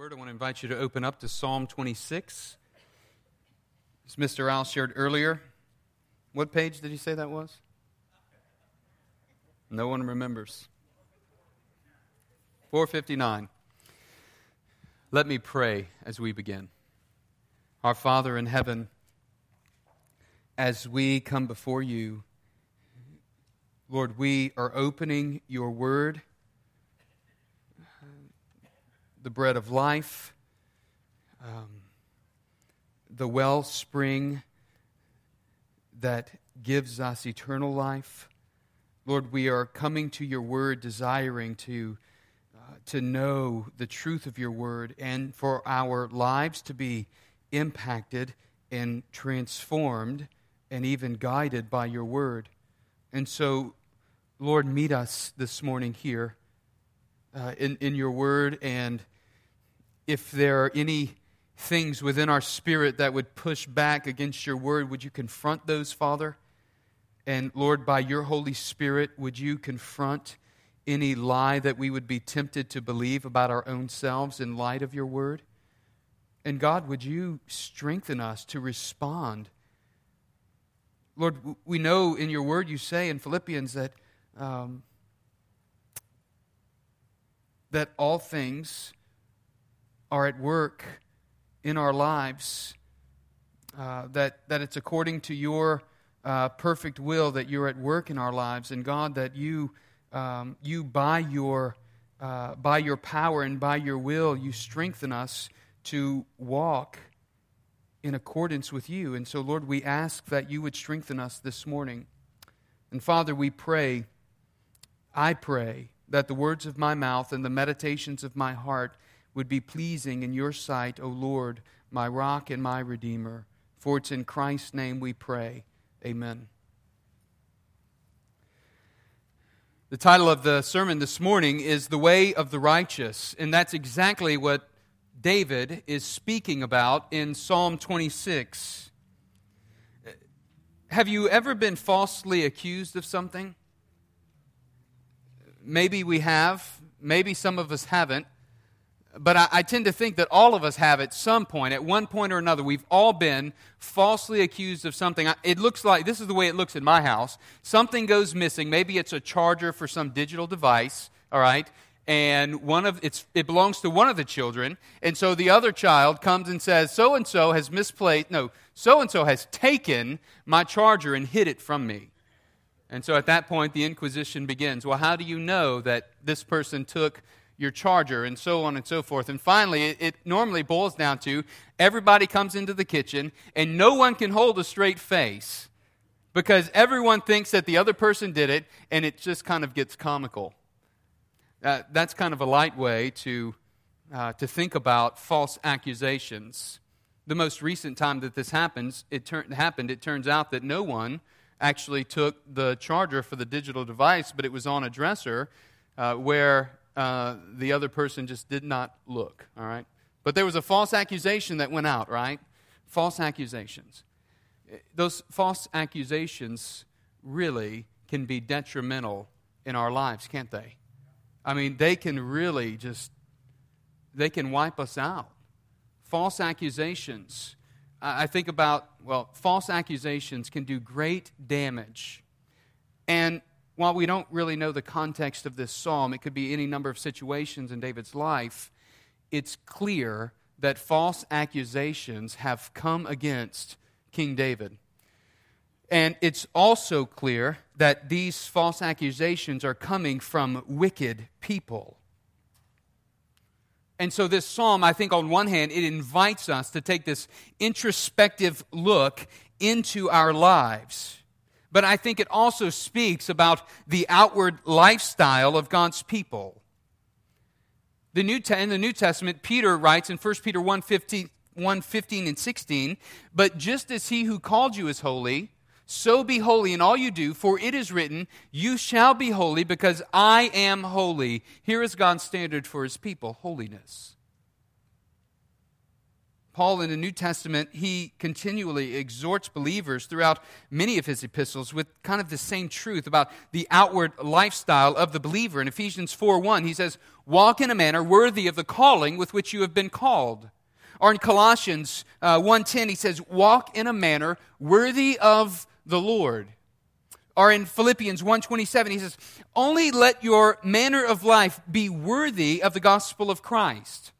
Word, I want to invite you to open up to Psalm 26. As Mr. Al shared earlier, what page did he say that was? No one remembers. 459. Let me pray as we begin. Our Father in heaven, as we come before you, Lord, we are opening your word the bread of life, um, the wellspring that gives us eternal life. Lord, we are coming to your word desiring to, uh, to know the truth of your word and for our lives to be impacted and transformed and even guided by your word. And so, Lord, meet us this morning here uh, in, in your word and if there are any things within our spirit that would push back against your word, would you confront those, Father? And Lord, by your Holy Spirit, would you confront any lie that we would be tempted to believe about our own selves in light of your word? And God, would you strengthen us to respond? Lord, we know in your word you say in Philippians that, um, that all things are at work in our lives, uh, that, that it's according to your uh, perfect will that you're at work in our lives, and God, that you, um, you by, your, uh, by your power and by your will, you strengthen us to walk in accordance with you. And so, Lord, we ask that you would strengthen us this morning. And Father, we pray, I pray, that the words of my mouth and the meditations of my heart would be pleasing in your sight, O Lord, my rock and my redeemer. For it's in Christ's name we pray. Amen. The title of the sermon this morning is The Way of the Righteous, and that's exactly what David is speaking about in Psalm 26. Have you ever been falsely accused of something? Maybe we have, maybe some of us haven't. But I, I, tend to think that all of us have at some point, at one point or another, we've all been falsely accused of something. It looks like this is the way it looks in my house. Something goes missing. Maybe it's a charger for some digital device, all right? And one of it's it belongs to one of the children. And so the other child comes and says, So and so has misplaced, no, so and so has taken my charger and hid it from me. And so at that point, the inquisition begins. Well, how do you know that this person took your charger, and so on and so forth. And finally, it, it, normally boils down to everybody comes into the kitchen, and no one can hold a straight face because everyone thinks that the other person did it, and it just kind of gets comical. Uh, that's kind of a light way to, uh, to think about false accusations. The most recent time that this happens, it tur- happened, it turns out that no one actually took the charger for the digital device, but it was on a dresser uh, where uh, the other person just did not look, all right? But there was a false accusation that went out, right? False accusations. Those false accusations really can be detrimental in our lives, can't they? I mean, they can really just, they can wipe us out. False accusations. I think about, well, false accusations can do great damage. And while we don't really know the context of this psalm, it could be any number of situations in David's life, it's clear that false accusations have come against King David. And it's also clear that these false accusations are coming from wicked people. And so, this psalm, I think, on one hand, it invites us to take this introspective look into our lives but I think it also speaks about the outward lifestyle of God's people. The New in the New Testament, Peter writes in 1 Peter 1 15, 1 15 and 16, But just as he who called you is holy, so be holy in all you do, for it is written, You shall be holy because I am holy. Here is God's standard for his people holiness. Paul in the New Testament, he continually exhorts believers throughout many of his epistles with kind of the same truth about the outward lifestyle of the believer. In Ephesians 4 1, he says, Walk in a manner worthy of the calling with which you have been called. Or in Colossians uh, 1.10, he says, Walk in a manner worthy of the Lord. Or in Philippians 1.27, he says, Only let your manner of life be worthy of the gospel of Christ.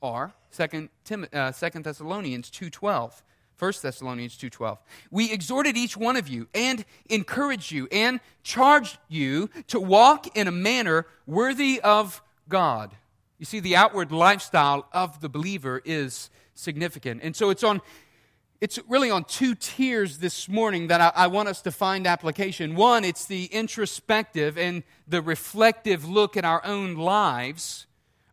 Or 2 Tim, uh, 2 Thessalonians 2.12. 1 Thessalonians 2:12. We exhorted each one of you and encouraged you and charged you to walk in a manner worthy of God. You see the outward lifestyle of the believer is significant. And so it's on it's really on two tiers this morning that I, I, want us to find application. One, it's the introspective and the reflective look at our own lives.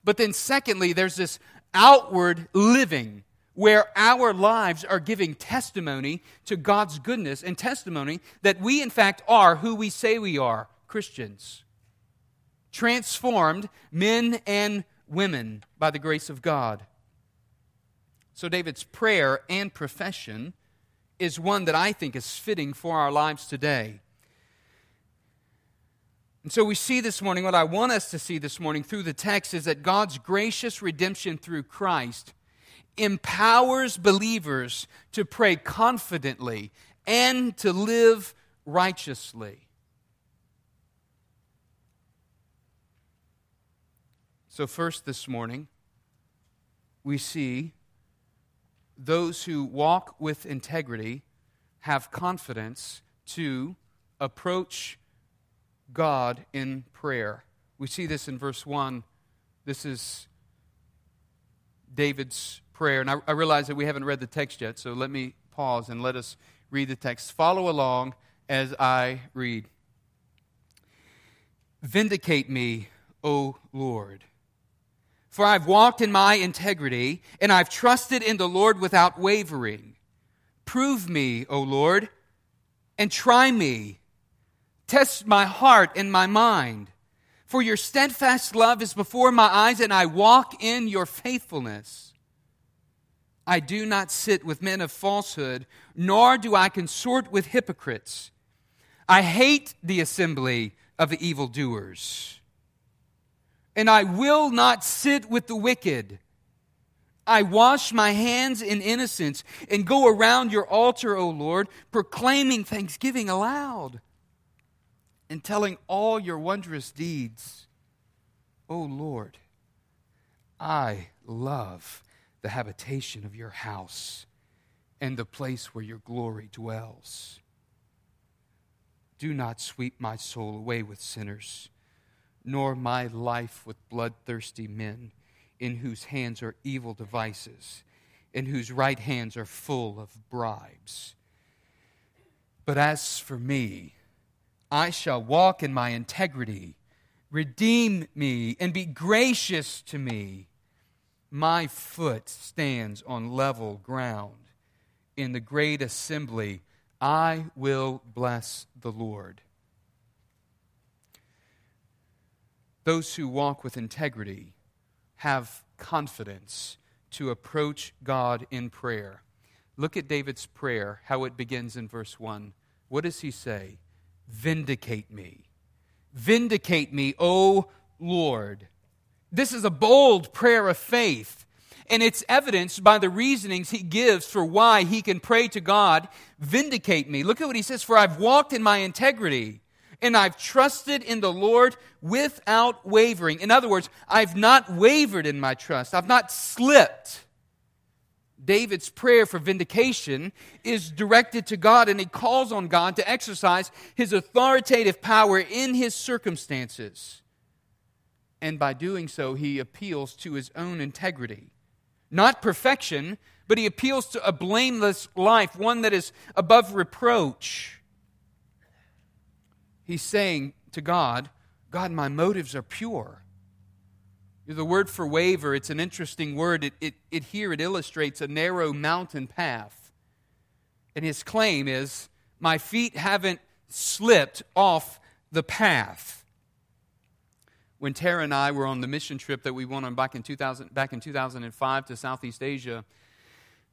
But then, secondly, there's this outward living where our lives are giving testimony to God's goodness and testimony that we, in fact, are who we say we are Christians. Transformed men and women by the grace of God. So, David's prayer and profession is one that I think is fitting for our lives today. And so we see this morning, what I want us to see this morning through the text is that God's gracious redemption through Christ empowers believers to pray confidently and to live righteously. So, first this morning, we see those who walk with integrity have confidence to approach God in prayer. We see this in verse 1. This is David's prayer. And I, I, realize that we haven't read the text yet, so let me pause and let us read the text. Follow along as I read. Vindicate me, O Lord. For I've walked in my integrity, and I've trusted in the Lord without wavering. Prove me, O Lord, and try me Test my heart and my mind. For your steadfast love is before my eyes, and I walk in your faithfulness. I do not sit with men of falsehood, nor do I consort with hypocrites. I hate the assembly of the evildoers. And I will not sit with the wicked. I wash my hands in innocence and go around your altar, O Lord, proclaiming thanksgiving aloud in telling all your wondrous deeds. O Lord, I love the habitation of your house and the place where your glory dwells. Do not sweep my soul away with sinners, nor my life with bloodthirsty men, in whose hands are evil devices, in whose right hands are full of bribes. But as for me, I shall walk in my integrity. Redeem me and be gracious to me. My foot stands on level ground. In the great assembly, I will bless the Lord. Those who walk with integrity have confidence to approach God in prayer. Look at David's prayer, how it begins in verse 1. What does he say? Vindicate me. Vindicate me, O Lord. This is a bold prayer of faith, and it's evidenced by the reasonings he gives for why he can pray to God, Vindicate me. Look at what he says For I've walked in my integrity, and I've trusted in the Lord without wavering. In other words, I've not wavered in my trust, I've not slipped. David's prayer for vindication is directed to God, and he calls on God to exercise his authoritative power in his circumstances. And by doing so, he appeals to his own integrity. Not perfection, but he appeals to a blameless life, one that is above reproach. He's saying to God, God, my motives are pure. The word for waver, it's an interesting word. It, it, it here it illustrates a narrow mountain path. And his claim is, my feet haven't slipped off the path. When Tara and I were on the mission trip that we went on back in, 2000, back in 2005 to Southeast Asia,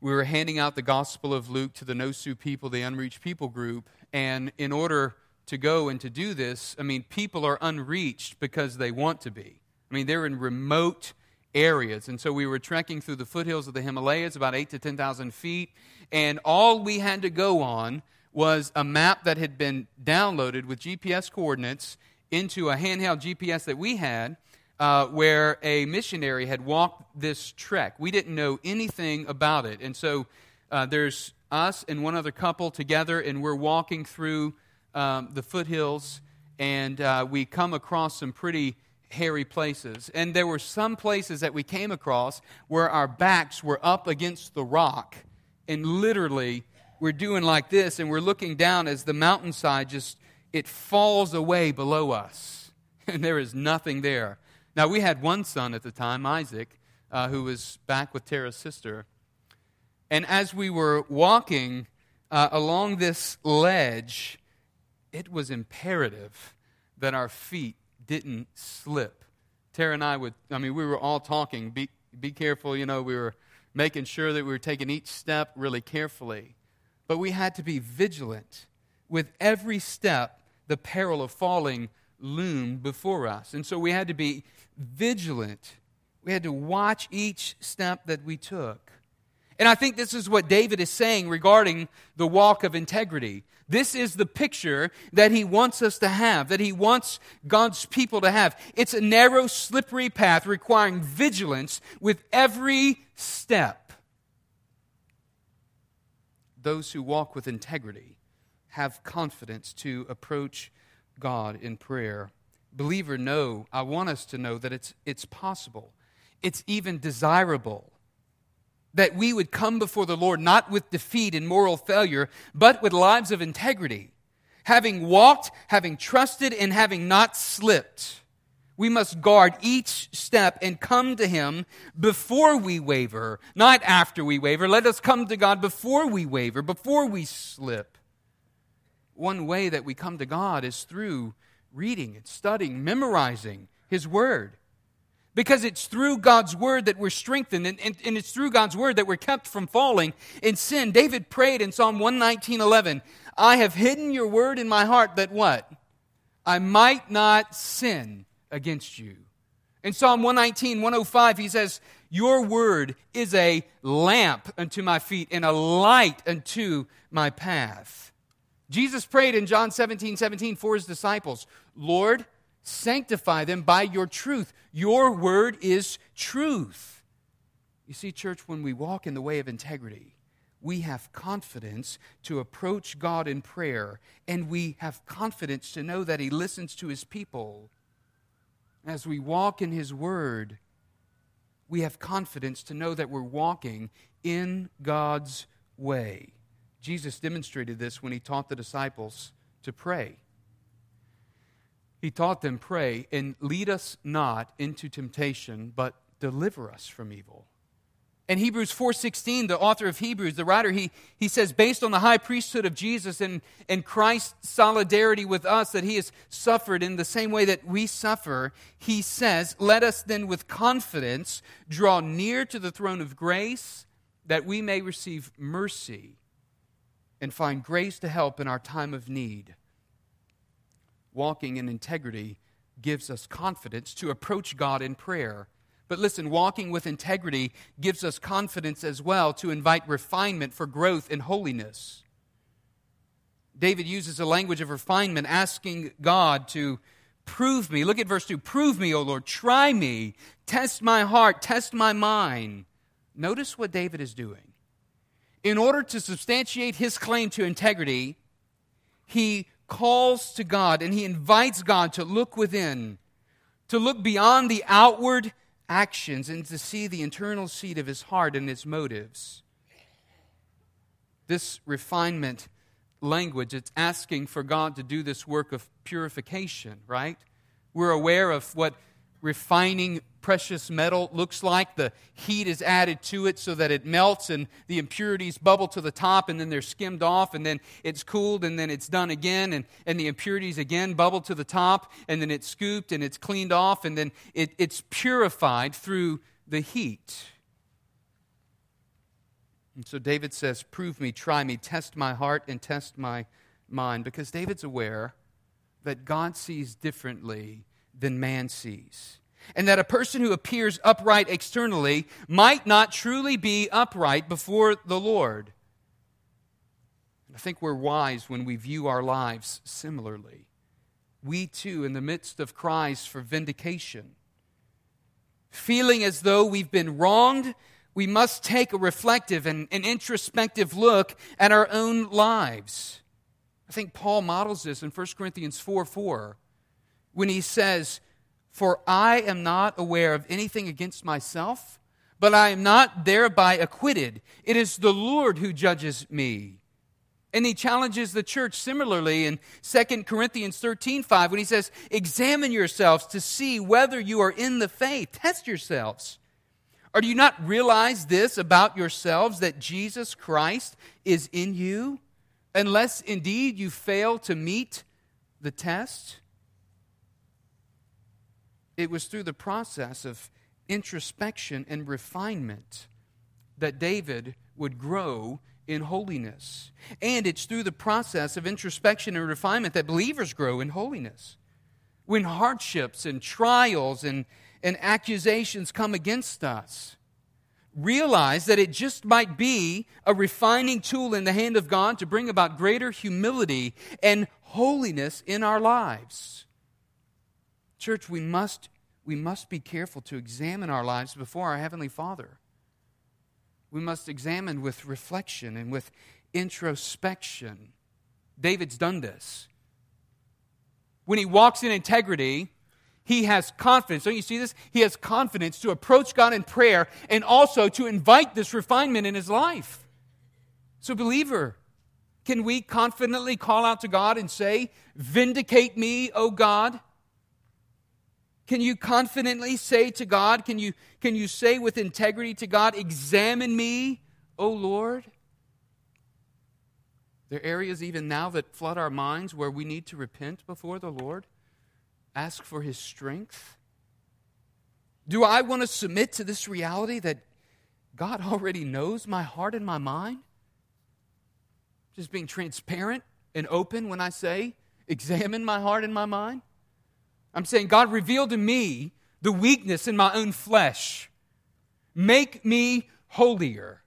we were handing out the Gospel of Luke to the Nosu people, the unreached people group. And in order to go and to do this, I mean, people are unreached because they want to be. I mean, they're in remote areas. And so we were trekking through the foothills of the Himalayas, about 8 to 10,000 feet. And all we had to go on was a map that had been downloaded with GPS coordinates into a handheld GPS that we had. Uh, where a missionary had walked this trek. We didn't know anything about it. And so uh, there's us and one other couple together, and we're walking through um, the foothills, and uh, we come across some pretty hairy places. And there were some places that we came across where our backs were up against the rock, and literally we're doing like this, and we're looking down as the mountainside just it falls away below us, and there is nothing there. Now, we had one son at the time, Isaac, uh, who was back with Tara's sister. And as we were walking uh, along this ledge, it was imperative that our feet didn't slip. Tara and I would, I mean, we were all talking, be, be careful, you know, we were making sure that we were taking each step really carefully. But we had to be vigilant. With every step, the peril of falling loomed before us. And so we had to be vigilant. We had to watch each step that we took. And I think this is what David is saying regarding the walk of integrity. This is the picture that he wants us to have, that he wants God's people to have. It's a narrow, slippery path requiring vigilance with every step. Those who walk with integrity have confidence to approach God in prayer. Believer, know, I want us to know that it's, it's possible, it's even desirable that we would come before the Lord not with defeat and moral failure, but with lives of integrity. Having walked, having trusted, and having not slipped. We must guard each step and come to Him before we waver, not after we waver. Let us come to God before we waver, before we slip. One way that we come to God is through reading and studying, memorizing His Word. Because it's through God's Word that we're strengthened, and, and, and, it's through God's Word that we're kept from falling in sin. David prayed in Psalm 119 11, I have hidden your Word in my heart that what? I might not sin against you. In Psalm 119, 105, he says, Your word is a lamp unto my feet and a light unto my path. Jesus prayed in John 17, 17 for his disciples, Lord, sanctify them by your truth. Your word is truth. You see, church, when we walk in the way of integrity, we have confidence to approach God in prayer, and we have confidence to know that He listens to His people. As we walk in His Word, we have confidence to know that we're walking in God's way. Jesus demonstrated this when he taught the disciples to pray. He taught them, Pray, and lead us not into temptation, but deliver us from evil. In Hebrews 4:16, the author of Hebrews, the writer, he, he says, based on the high priesthood of Jesus and, and Christ's solidarity with us, that he has suffered in the same way that we suffer, he says, Let us then with confidence draw near to the throne of grace that we may receive mercy and find grace to help in our time of need. Walking in integrity gives us confidence to approach God in prayer. But listen, walking with integrity gives us confidence as well to invite refinement for growth in holiness. David uses a language of refinement, asking God to prove me. Look at verse 2 Prove me, O Lord, try me, test my heart, test my mind. Notice what David is doing in order to substantiate his claim to integrity, he calls to God and he invites God to look within, to look beyond the outward actions and to see the internal seat of his heart and his motives. This refinement language, it's asking for God to do this work of purification, right? We're aware of what refining precious metal looks like. The heat is added to it so that it melts and the impurities bubble to the top and then they're skimmed off and then it's cooled and then it's done again and, and the impurities again bubble to the top and then it's scooped and it's cleaned off and then it, it's purified through the heat. And so David says, Prove me, try me, test my heart, and test my mind. Because David's aware that God sees differently than man sees. And that a person who appears upright externally might not truly be upright before the Lord. I think we're wise when we view our lives similarly. We too, in the midst of cries for vindication, feeling as though we've been wronged, we must take a reflective and an introspective look at our own lives. I think Paul models this in 1 Corinthians 4 4 when he says, For I am not aware of anything against myself, but I am not thereby acquitted. It is the Lord who judges me. And he challenges the church similarly in 2 Corinthians 13 5 when he says, Examine yourselves to see whether you are in the faith. Test yourselves. Or do you not realize this about yourselves that Jesus Christ is in you? Unless indeed you fail to meet the test? It was through the process of introspection and refinement that David would grow in holiness. And it's through the process of introspection and refinement that believers grow in holiness. When hardships and trials and, and accusations come against us, realize that it just might be a refining tool in the hand of God to bring about greater humility and holiness in our lives. Church, we must, we must be careful to examine our lives before our Heavenly Father we must examine with reflection and with introspection. David's done this. When he walks in integrity, he has confidence. Don't you see this? He has confidence to approach God in prayer and also to invite this refinement in his life. So, believer, can we confidently call out to God and say, Vindicate me, O God? Can you confidently say to God, can you, can you say with integrity to God, Examine me, O Lord? There are areas even now that flood our minds where we need to repent before the Lord, ask for His strength. Do I want to submit to this reality that God already knows my heart and my mind? Just being transparent and open when I say, Examine my heart and my mind? I'm saying, God, reveal to me the weakness in my own flesh. Make me holier.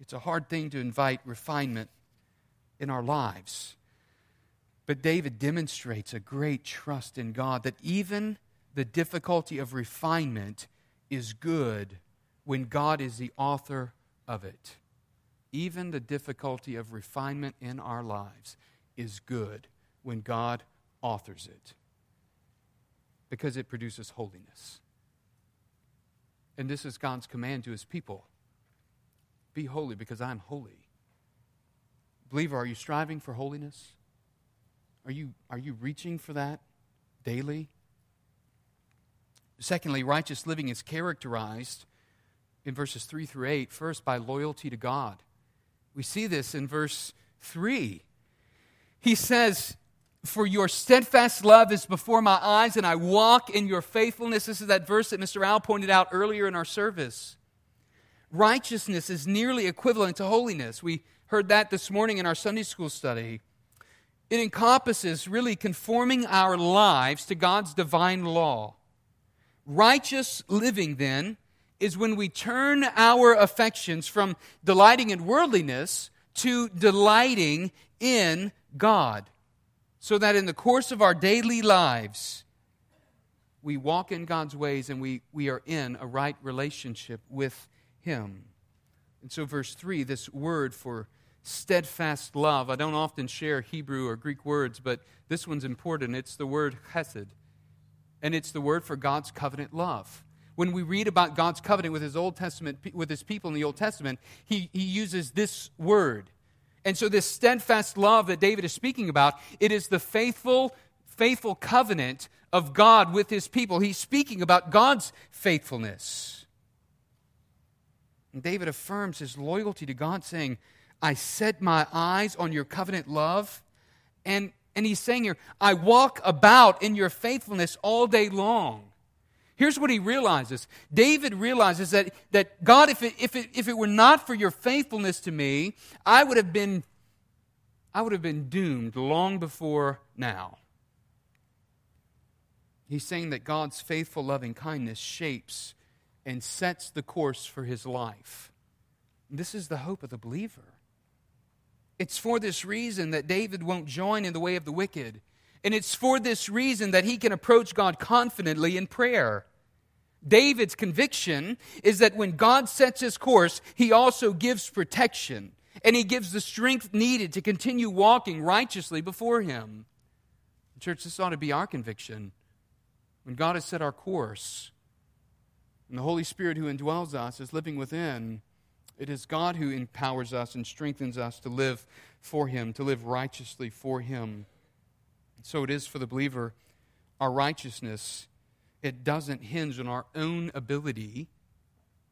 It's a hard thing to invite refinement in our lives. But David demonstrates a great trust in God that even the difficulty of refinement is good when God is the author of it. Even the difficulty of refinement in our lives is good when God authors it because it produces holiness. And this is God's command to his people be holy because I'm holy. Believer, are you striving for holiness? Are you, are you reaching for that daily? Secondly, righteous living is characterized in verses 3 through 8, first by loyalty to God. We see this in verse 3. He says, for your steadfast love is before my eyes, and I walk in your faithfulness. This is that verse that Mr. Al pointed out earlier in our service. Righteousness is nearly equivalent to holiness. We heard that this morning in our Sunday school study. It encompasses really conforming our lives to God's divine law. Righteous living, then, is when we turn our affections from delighting in worldliness to delighting in God so that in the course of our daily lives, we walk in God's ways and we, we are in a right relationship with Him. And so, verse 3, this word for steadfast love, I don't often share Hebrew or Greek words, but this one's important. It's the word chesed, and it's the word for God's covenant love. When we read about God's covenant with His Old Testament, with His people in the Old Testament, He, he uses this word. And so, this steadfast love that David is speaking about, it is the faithful, faithful covenant of God with his people. He's speaking about God's faithfulness. And David affirms his loyalty to God, saying, I set my eyes on your covenant love. And, and he's saying here, I walk about in your faithfulness all day long. Here's what he realizes David realizes that, that God, if it, if, it, if it were not for your faithfulness to me, I would have been, I would have been doomed long before now. He's saying that God's faithful loving kindness shapes and sets the course for his life. This is the hope of the believer. It's for this reason that David won't join in the way of the wicked. And it's for this reason that he can approach God confidently in prayer. David's conviction is that when God sets his course, he also gives protection and he gives the strength needed to continue walking righteously before him. Church, this ought to be our conviction. When God has set our course, and the Holy Spirit who indwells us is living within, it is God who empowers us and strengthens us to live for Him, to live righteously for Him. So it is for the believer. Our righteousness, it doesn't hinge on our own ability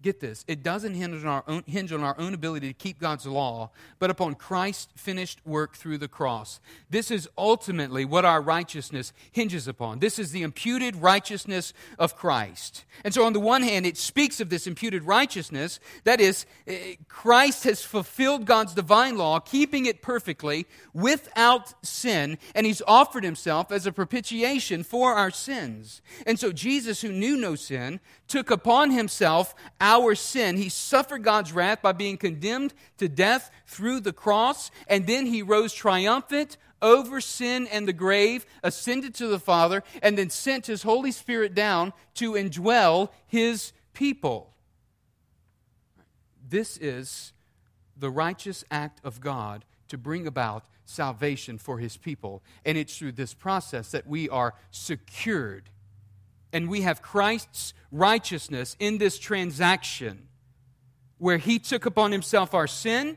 get this, it doesn't hinge on, our own, hinge on our own ability to keep God's law, but upon Christ's finished work through the cross. This is ultimately what our righteousness hinges upon. This is the imputed righteousness of Christ. And so, on the one hand, it speaks of this imputed righteousness. That is, eh, Christ has fulfilled God's divine law, keeping it perfectly without sin, and he's offered himself as a propitiation for our sins. And so, Jesus, who knew no sin, took upon himself our sin. He suffered God's wrath by being condemned to death through the cross, and then he rose triumphant over sin and the grave, ascended to the Father, and then sent his Holy Spirit down to indwell his people. This is the righteous act of God to bring about salvation for his people. And it's through this process that we are secured and we have Christ's righteousness in this transaction where he took upon himself our sin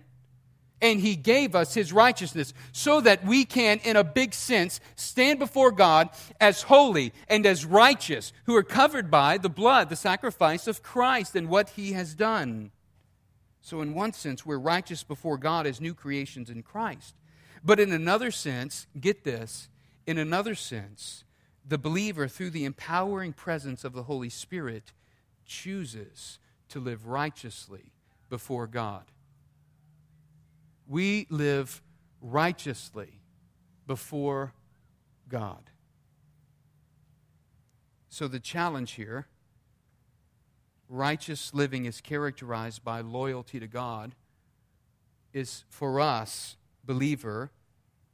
and he gave us his righteousness so that we can, in a big sense, stand before God as holy and as righteous, who are covered by the blood, the sacrifice of Christ, and what he has done. So, in one sense, we're righteous before God as new creations in Christ. But in another sense, get this, in another sense, the believer, through the empowering presence of the Holy Spirit, chooses to live righteously before God. We live righteously before God. So, the challenge here righteous living is characterized by loyalty to God, is for us, believer,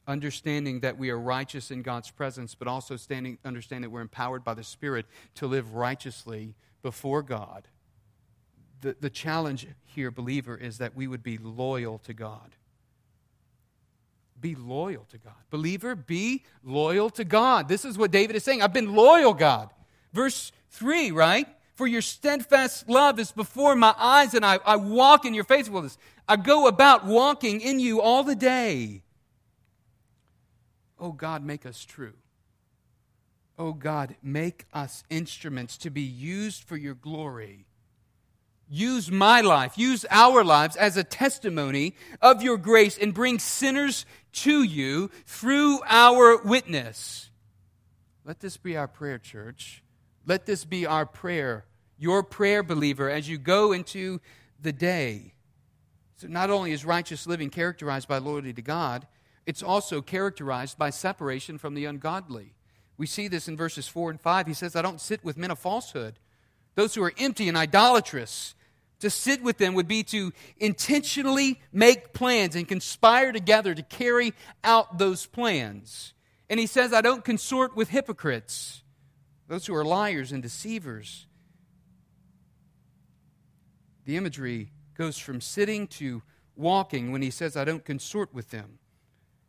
understanding that we are righteous in God's presence, but also standing, understand that we're empowered by the Spirit to live righteously before God. The, the challenge here, believer, is that we would be loyal to God. Be loyal to God. Believer, be loyal to God. This is what David is saying. I've been loyal, God. Verse 3, right? For your steadfast love is before my eyes, and I, I walk in your faithfulness. I go about walking in you all the day. Oh God, make us true. Oh God, make us instruments to be used for your glory. Use my life, use our lives as a testimony of your grace and bring sinners to you through our witness. Let this be our prayer, church. Let this be our prayer, your prayer, believer, as you go into the day. So, not only is righteous living characterized by loyalty to God, it's also characterized by separation from the ungodly. We see this in verses 4 and 5. He says, I don't sit with men of falsehood, those who are empty and idolatrous. To sit with them would be to intentionally make plans and conspire together to carry out those plans. And he says, I don't consort with hypocrites, those who are liars and deceivers. The imagery goes from sitting to walking when he says, I don't consort with them.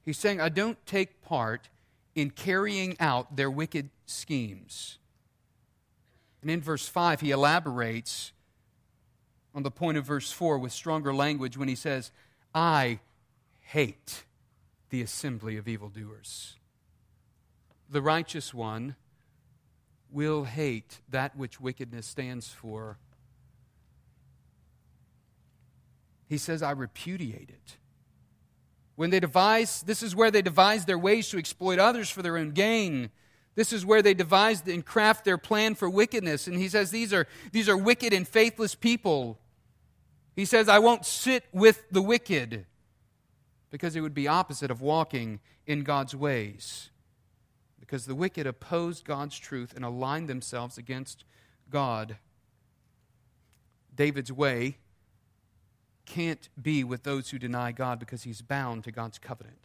He's saying, I don't take part in carrying out their wicked schemes. And in verse 5, he elaborates on the point of verse 4 with stronger language when he says, I hate the assembly of evildoers. The righteous one will hate that which wickedness stands for. He says, I repudiate it. When they devise, this is where they devise their ways to exploit others for their own gain. This is where they devise and craft their plan for wickedness. And he says these are, these are wicked and faithless people. He says, I won't sit with the wicked because it would be opposite of walking in God's ways. Because the wicked opposed God's truth and aligned themselves against God. David's way can't be with those who deny God because he's bound to God's covenant.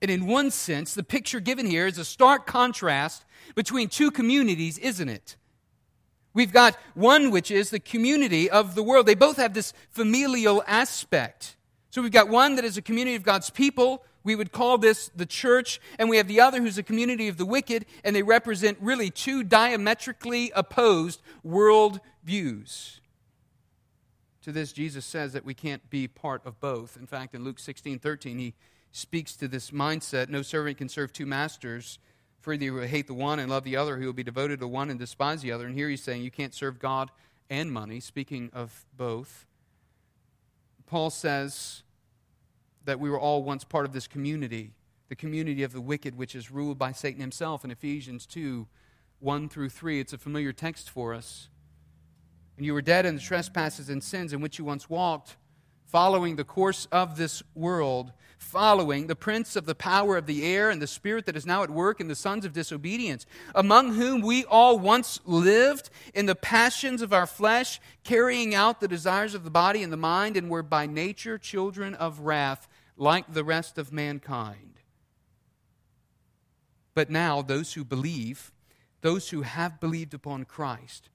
And in one sense, the picture given here is a stark contrast between two communities, isn't it? We've got one which is the community of the world. They both have this familial aspect. So we've got one that is a community of God's people. We would call this the church. And we have the other who's a community of the wicked. And they represent really two diametrically opposed world views. To this, Jesus says that we can't be part of both. In fact, in Luke 16 13, he speaks to this mindset. No servant can serve two masters, for either he will hate the one and love the other, he will be devoted to one and despise the other. And here he's saying you can't serve God and money, speaking of both. Paul says that we were all once part of this community, the community of the wicked, which is ruled by Satan himself in Ephesians 2 1 through 3. It's a familiar text for us. And you were dead in the trespasses and sins in which you once walked, following the course of this world following the prince of the power of the air and the spirit that is now at work in the sons of disobedience, among whom we all once lived in the passions of our flesh, carrying out the desires of the body and the mind, and were by nature children of wrath, like the rest of mankind. But now, those who believe, those who have believed upon Christ,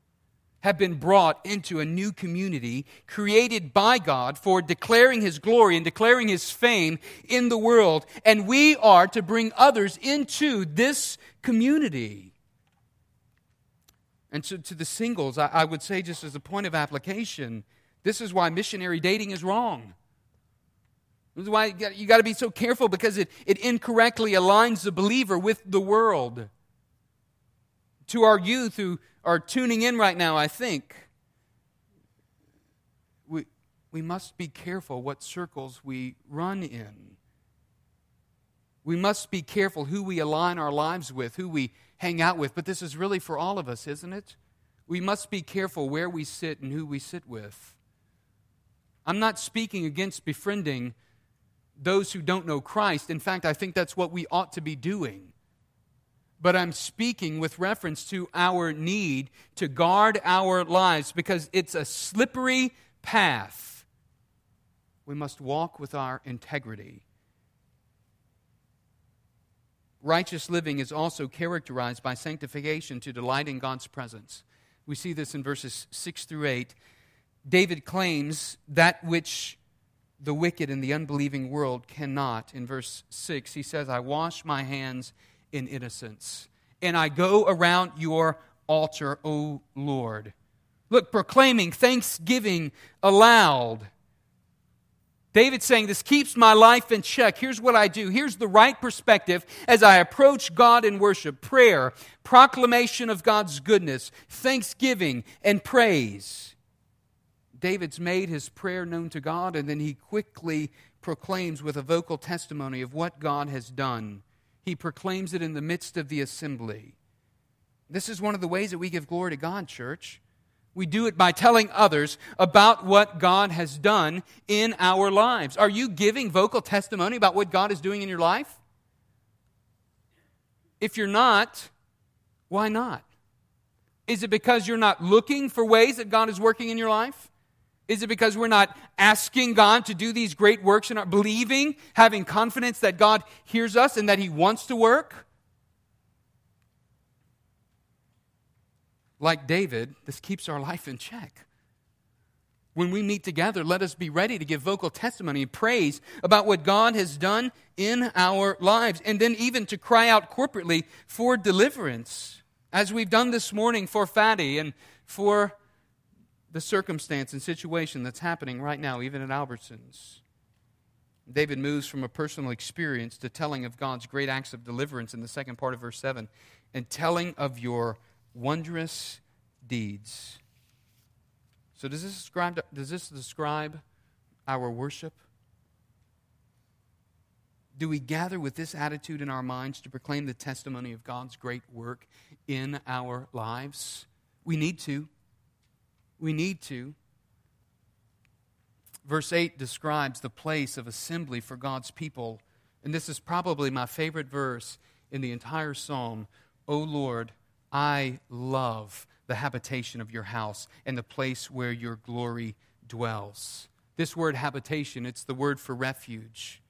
have been brought into a new community created by God for declaring His glory and declaring His fame in the world. And we are to bring others into this community. And to, to the singles, I, I would say, just as a point of application, this is why missionary dating is wrong. This is why you got, you got to be so careful because it, it incorrectly aligns the believer with the world. To our youth who are tuning in right now, I think, we, we must be careful what circles we run in. We must be careful who we align our lives with, who we hang out with. But this is really for all of us, isn't it? We must be careful where we sit and who we sit with. I'm not speaking against befriending those who don't know Christ. In fact, I think that's what we ought to be doing but I'm speaking with reference to our need to guard our lives because it's a slippery path. We must walk with our integrity. Righteous living is also characterized by sanctification to delight in God's presence. We see this in verses 6 through 8. David claims that which the wicked and the unbelieving world cannot. In verse 6, he says, I wash my hands in innocence. And I go around your altar, O Lord. Look, proclaiming thanksgiving aloud. David's saying, This keeps my life in check. Here's what I do. Here's the right perspective as I approach God in worship prayer, proclamation of God's goodness, thanksgiving, and praise. David's made his prayer known to God, and then he quickly proclaims with a vocal testimony of what God has done he proclaims it in the midst of the assembly. This is one of the ways that we give glory to God, church. We do it by telling others about what God has done in our lives. Are you giving vocal testimony about what God is doing in your life? If you're not, why not? Is it because you're not looking for ways that God is working in your life? Is it because we're not asking God to do these great works and are believing, having confidence that God hears us and that He wants to work? Like David, this keeps our life in check. When we meet together, let us be ready to give vocal testimony and praise about what God has done in our lives, and then even to cry out corporately for deliverance, as we've done this morning for Fatty and for the circumstance and situation that's happening right now, even at Albertsons. David moves from a personal experience to telling of God's great acts of deliverance in the second part of verse 7 and telling of your wondrous deeds. So, does this describe, does this describe our worship? do we gather with this attitude in our minds to proclaim the testimony of God's great work in our lives? We need to. We need to. Verse 8 describes the place of assembly for God's people. And this is probably my favorite verse in the entire psalm. O Lord, I love the habitation of your house and the place where your glory dwells. This word habitation, it's the word for refuge.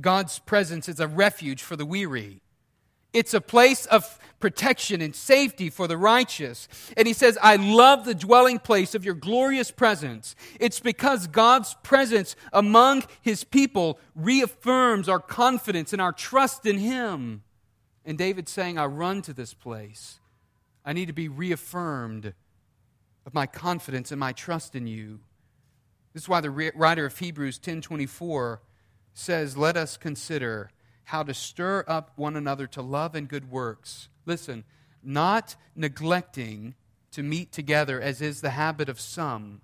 God's presence is a refuge for the weary. It's a place of protection and safety for the righteous. And he says, I love the dwelling place of your glorious presence. It's because God's presence among his people reaffirms our confidence and our trust in him. And David's saying, I run to this place. I need to be reaffirmed of my confidence and my trust in you. This is why the writer of Hebrews 10:24 says, "Let us consider how to stir up one another to love and good works. Listen, not neglecting to meet together as is the habit of some,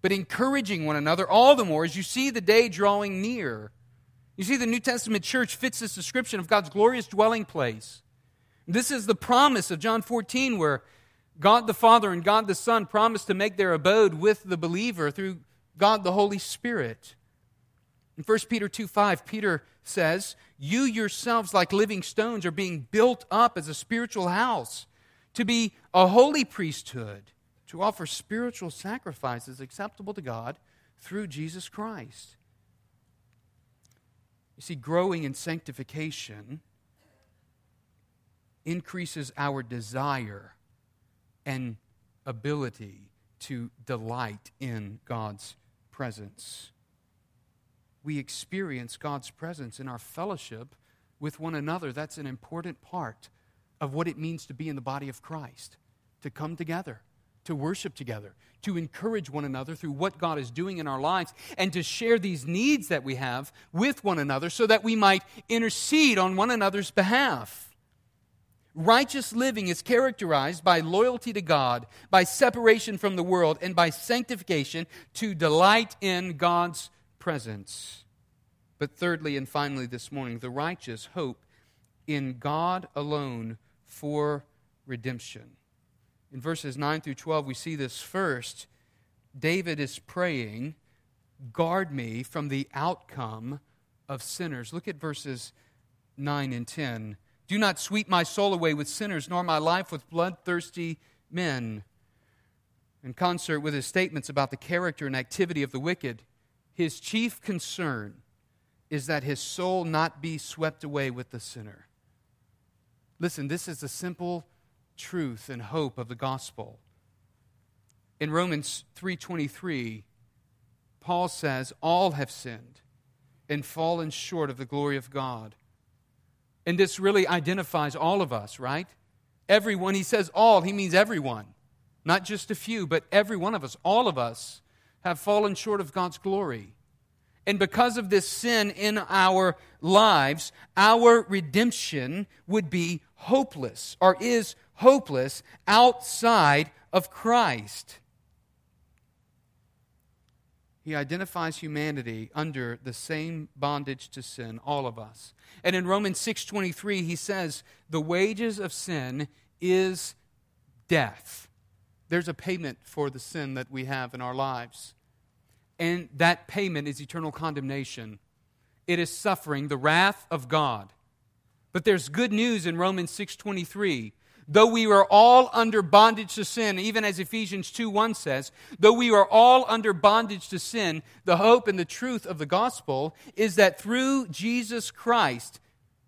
but encouraging one another all the more as you see the day drawing near. You see, the New Testament church fits this description of God's glorious dwelling place. This is the promise of John 14, where God the Father and God the Son promise to make their abode with the believer through God the Holy Spirit. In 1 Peter 2 5, Peter says, You yourselves, like living stones, are being built up as a spiritual house to be a holy priesthood, to offer spiritual sacrifices acceptable to God through Jesus Christ. You see, growing in sanctification increases our desire and ability to delight in God's presence we experience God's presence in our fellowship with one another. That's an important part of what it means to be in the body of Christ, to come together, to worship together, to encourage one another through what God is doing in our lives, and to share these needs that we have with one another so that we might intercede on one another's behalf. Righteous living is characterized by loyalty to God, by separation from the world, and by sanctification to delight in God's presence. But thirdly and finally this morning, the righteous hope in God alone for redemption. In verses 9 through 12, we see this first. David is praying, Guard me from the outcome of sinners. Look at verses 9 and 10. Do not sweep my soul away with sinners, nor my life with bloodthirsty men. In concert with his statements about the character and activity of the wicked, his chief concern is that his soul not be swept away with the sinner. Listen, this is the simple truth and hope of the gospel. In Romans 3:23, Paul says, "All have sinned and fallen short of the glory of God." And this really identifies all of us, right? Everyone, he says all, he means everyone. Not just a few, but every one of us, all of us have fallen short of God's glory. And because of this sin in our lives, our redemption would be hopeless or is hopeless outside of Christ. He identifies humanity under the same bondage to sin, all of us. And in Romans 6:23 he says, "The wages of sin is death." There's a payment for the sin that we have in our lives and that payment is eternal condemnation. It is suffering the wrath of God. But there's good news in Romans 6:23. Though we were all under bondage to sin, even as Ephesians 2 1 says, though we are all under bondage to sin, the hope and the truth of the gospel is that through Jesus Christ,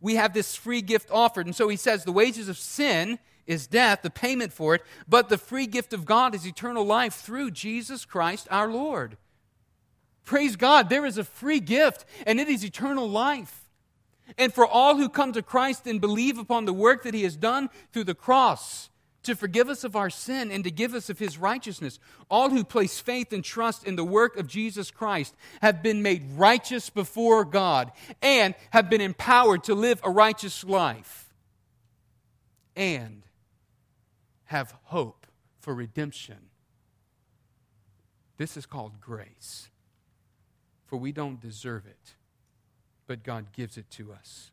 we have this free gift offered. And so he says, the wages of sin is death, the payment for it, but the free gift of God is eternal life through Jesus Christ our Lord. Praise God, there is a free gift, and it is eternal life. And for all who come to Christ and believe upon the work that He has done through the cross to forgive us of our sin and to give us of His righteousness, all who place faith and trust in the work of Jesus Christ have been made righteous before God and have been empowered to live a righteous life and have hope for redemption. This is called grace for we don't deserve it. but God gives it to us.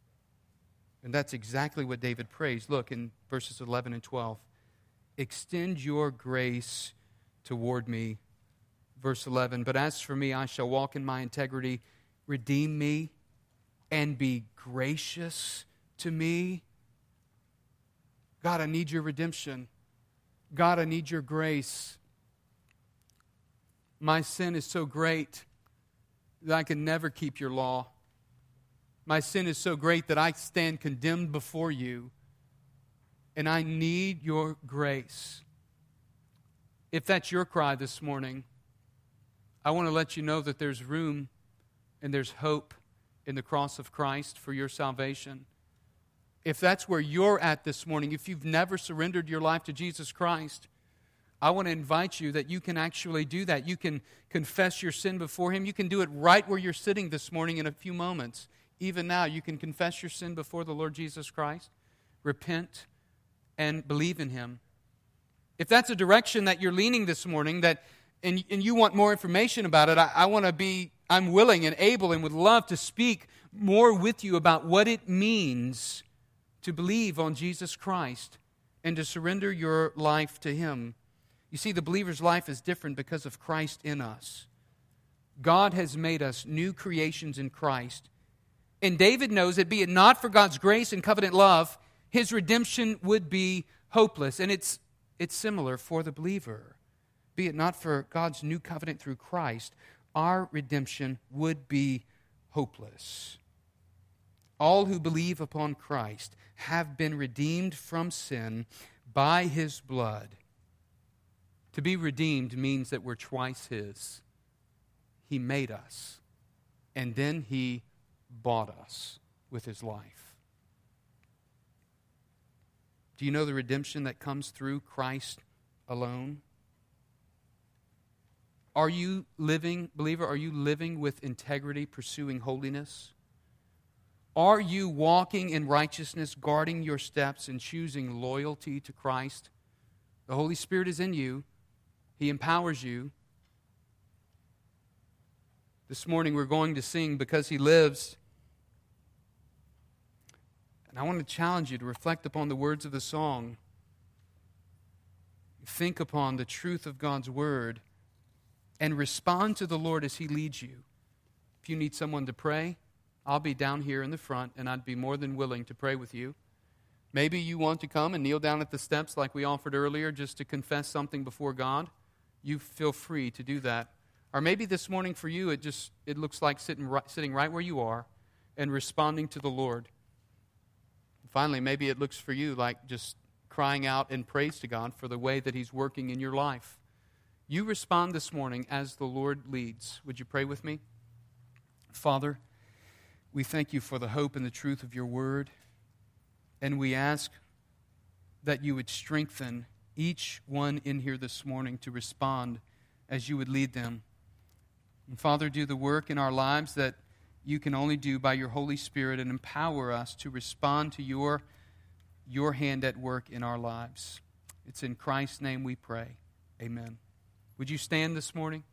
And that's exactly what David prays. Look in verses 11 and 12. Extend your grace toward me. Verse 11. But as for me, I shall walk in my integrity. Redeem me and be gracious to me. God, I need your redemption. God, I need your grace. My sin is so great that I can never keep your law. My sin is so great that I stand condemned before you, and I need your grace. If that's your cry this morning, I want to let you know that there's room and there's hope in the cross of Christ for your salvation. If that's where you're at this morning, if you've never surrendered your life to Jesus Christ, I want to invite you that you can actually do that. You can confess your sin before Him. You can do it right where you're sitting this morning in a few moments. Even now, you can confess your sin before the Lord Jesus Christ, repent, and believe in Him. If that's a direction that you're leaning this morning, that and, and you want more information about it, I, I want to be, I'm willing and able and would love to speak more with you about what it means to believe on Jesus Christ and to surrender your life to Him. You see, the believer's life is different because of Christ in us. God has made us new creations in Christ. And David knows that, be it not for God's grace and covenant love, his redemption would be hopeless. And it's, it's similar for the believer. Be it not for God's new covenant through Christ, our redemption would be hopeless. All who believe upon Christ have been redeemed from sin by his blood. To be redeemed means that we're twice his. He made us, and then he bought us with his life. Do you know the redemption that comes through Christ alone? Are you living, believer, are you living with integrity, pursuing holiness? Are you walking in righteousness, guarding your steps, and choosing loyalty to Christ? The Holy Spirit is in you, He empowers you. This morning we're going to sing Because He Lives. And I want to challenge you to reflect upon the words of the song. Think upon the truth of God's Word and respond to the Lord as He leads you. If you need someone to pray, I'll be down here in the front and I'd be more than willing to pray with you. Maybe you want to come and kneel down at the steps like we offered earlier just to confess something before God. You feel free to do that. Or maybe this morning for you it just it looks like sitting right, sitting right where you are and responding to the Lord. Finally, maybe it looks for you like just crying out in praise to God for the way that he's working in your life. You respond this morning as the Lord leads. Would you pray with me? Father, we thank you for the hope and the truth of your word. And we ask that you would strengthen each one in here this morning to respond as you would lead them. And Father, do the work in our lives that you can only do by your Holy Spirit and empower us to respond to your, your hand at work in our lives. It's in Christ's name we pray. Amen. Would you stand this morning?